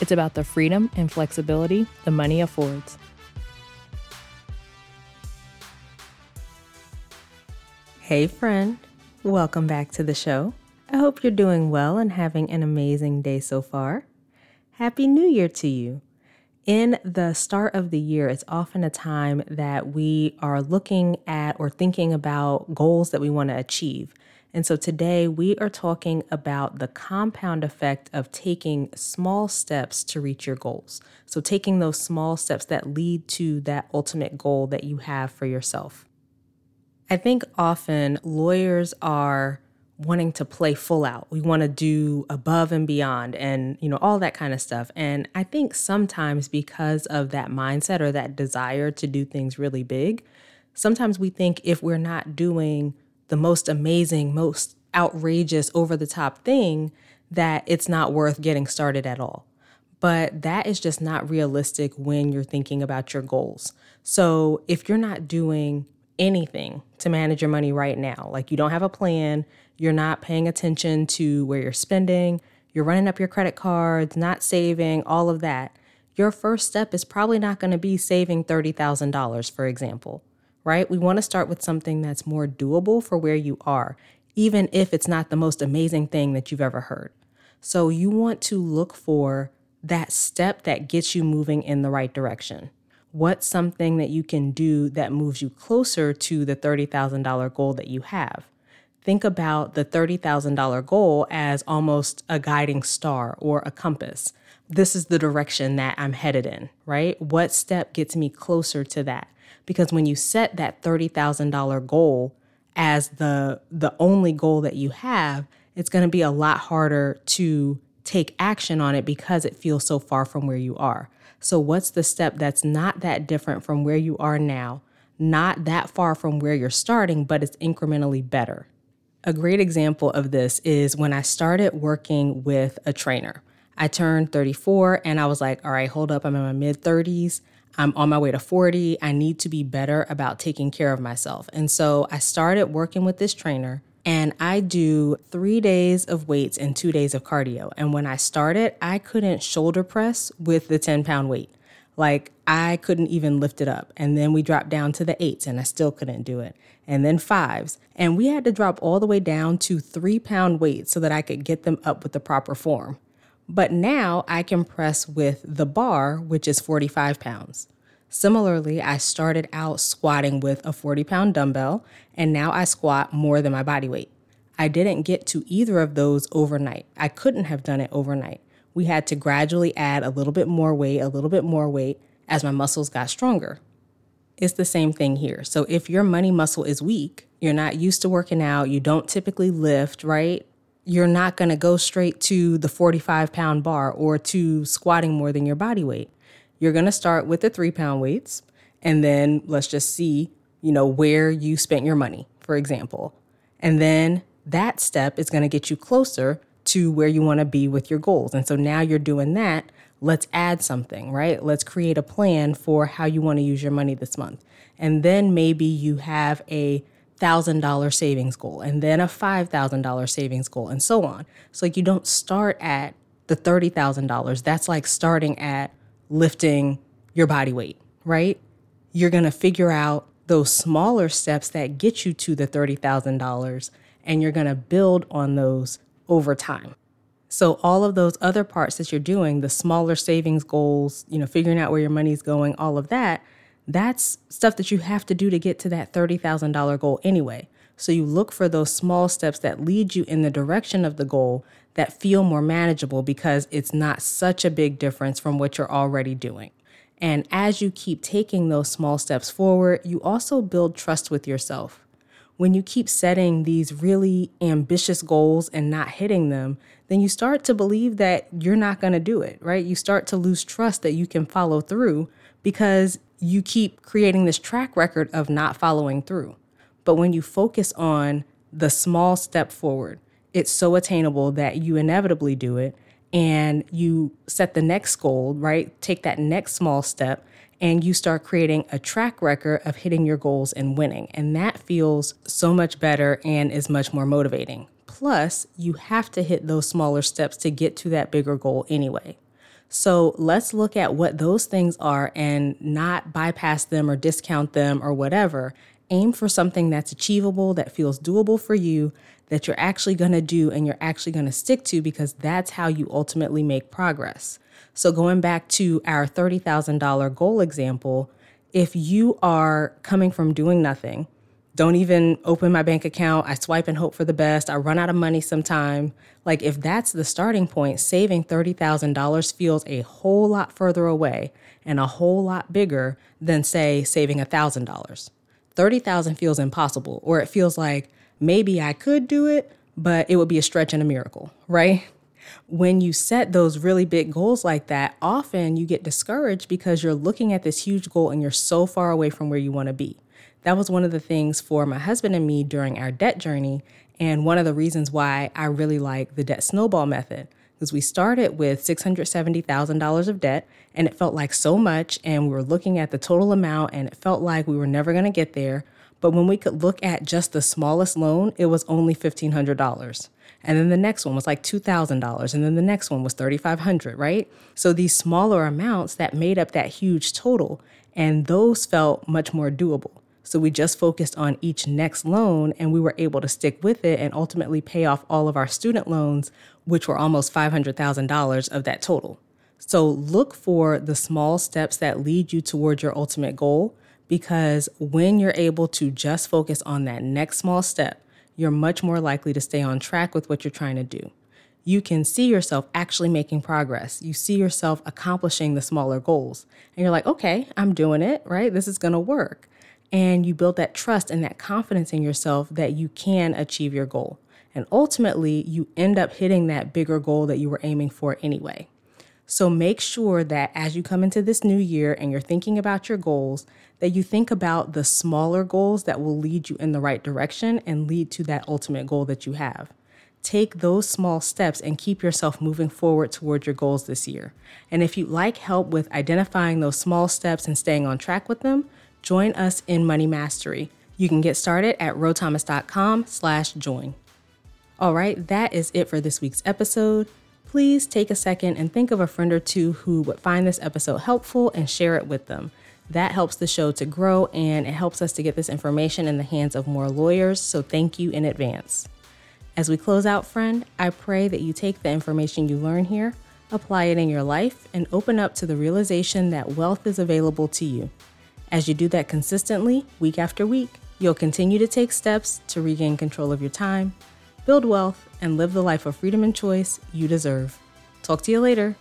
it's about the freedom and flexibility the money affords. Hey, friend. Welcome back to the show. I hope you're doing well and having an amazing day so far. Happy New Year to you. In the start of the year, it's often a time that we are looking at or thinking about goals that we want to achieve. And so today we are talking about the compound effect of taking small steps to reach your goals. So, taking those small steps that lead to that ultimate goal that you have for yourself. I think often lawyers are wanting to play full out. We want to do above and beyond and, you know, all that kind of stuff. And I think sometimes because of that mindset or that desire to do things really big, sometimes we think if we're not doing the most amazing, most outrageous, over the top thing, that it's not worth getting started at all. But that is just not realistic when you're thinking about your goals. So if you're not doing anything to manage your money right now, like you don't have a plan, you're not paying attention to where you're spending, you're running up your credit cards, not saving, all of that, your first step is probably not going to be saving $30,000, for example right? We want to start with something that's more doable for where you are, even if it's not the most amazing thing that you've ever heard. So you want to look for that step that gets you moving in the right direction. What's something that you can do that moves you closer to the $30,000 goal that you have? Think about the $30,000 goal as almost a guiding star or a compass. This is the direction that I'm headed in, right? What step gets me closer to that? Because when you set that $30,000 goal as the the only goal that you have, it's going to be a lot harder to take action on it because it feels so far from where you are. So what's the step that's not that different from where you are now, not that far from where you're starting, but it's incrementally better? A great example of this is when I started working with a trainer. I turned 34 and I was like, all right, hold up, I'm in my mid 30s. I'm on my way to 40. I need to be better about taking care of myself. And so I started working with this trainer and I do three days of weights and two days of cardio. And when I started, I couldn't shoulder press with the 10 pound weight. Like I couldn't even lift it up. And then we dropped down to the eights and I still couldn't do it. And then fives. And we had to drop all the way down to three pound weights so that I could get them up with the proper form. But now I can press with the bar, which is 45 pounds. Similarly, I started out squatting with a 40 pound dumbbell, and now I squat more than my body weight. I didn't get to either of those overnight. I couldn't have done it overnight. We had to gradually add a little bit more weight, a little bit more weight as my muscles got stronger. It's the same thing here. So if your money muscle is weak, you're not used to working out, you don't typically lift, right? You're not going to go straight to the 45 pound bar or to squatting more than your body weight. You're going to start with the three pound weights, and then let's just see, you know, where you spent your money, for example. And then that step is going to get you closer to where you want to be with your goals. And so now you're doing that. Let's add something, right? Let's create a plan for how you want to use your money this month. And then maybe you have a $1,000 savings goal and then a $5,000 savings goal and so on. So like you don't start at the $30,000. That's like starting at lifting your body weight, right? You're going to figure out those smaller steps that get you to the $30,000 and you're going to build on those over time. So all of those other parts that you're doing, the smaller savings goals, you know, figuring out where your money's going, all of that, that's stuff that you have to do to get to that $30,000 goal anyway. So you look for those small steps that lead you in the direction of the goal that feel more manageable because it's not such a big difference from what you're already doing. And as you keep taking those small steps forward, you also build trust with yourself. when you keep setting these really ambitious goals and not hitting them, then you start to believe that you're not going to do it, right? You start to lose trust that you can follow through because you keep creating this track record of not following through. But when you focus on the small step forward, it's so attainable that you inevitably do it and you set the next goal, right? Take that next small step and you start creating a track record of hitting your goals and winning. And that feels so much better and is much more motivating. Plus, you have to hit those smaller steps to get to that bigger goal anyway. So let's look at what those things are and not bypass them or discount them or whatever. Aim for something that's achievable, that feels doable for you, that you're actually going to do and you're actually going to stick to because that's how you ultimately make progress. So, going back to our $30,000 goal example, if you are coming from doing nothing, don't even open my bank account, I swipe and hope for the best, I run out of money sometime. Like, if that's the starting point, saving $30,000 feels a whole lot further away and a whole lot bigger than, say, saving $1,000. 30,000 feels impossible, or it feels like maybe I could do it, but it would be a stretch and a miracle, right? When you set those really big goals like that, often you get discouraged because you're looking at this huge goal and you're so far away from where you want to be. That was one of the things for my husband and me during our debt journey, and one of the reasons why I really like the debt snowball method. Because we started with $670,000 of debt, and it felt like so much, and we were looking at the total amount, and it felt like we were never going to get there. But when we could look at just the smallest loan, it was only $1,500. And then the next one was like $2,000. And then the next one was 3,500, right? So these smaller amounts that made up that huge total, and those felt much more doable. So we just focused on each next loan and we were able to stick with it and ultimately pay off all of our student loans, which were almost $500,000 of that total. So look for the small steps that lead you toward your ultimate goal because when you're able to just focus on that next small step, you're much more likely to stay on track with what you're trying to do. You can see yourself actually making progress. You see yourself accomplishing the smaller goals. And you're like, okay, I'm doing it, right? This is gonna work. And you build that trust and that confidence in yourself that you can achieve your goal. And ultimately, you end up hitting that bigger goal that you were aiming for anyway. So make sure that as you come into this new year and you're thinking about your goals, that you think about the smaller goals that will lead you in the right direction and lead to that ultimate goal that you have. Take those small steps and keep yourself moving forward toward your goals this year. And if you'd like help with identifying those small steps and staying on track with them, join us in Money Mastery. You can get started at rhothomas.com slash join. All right, that is it for this week's episode please take a second and think of a friend or two who would find this episode helpful and share it with them. That helps the show to grow and it helps us to get this information in the hands of more lawyers, so thank you in advance. As we close out, friend, I pray that you take the information you learn here, apply it in your life, and open up to the realization that wealth is available to you. As you do that consistently, week after week, you'll continue to take steps to regain control of your time, build wealth, and live the life of freedom and choice you deserve. Talk to you later.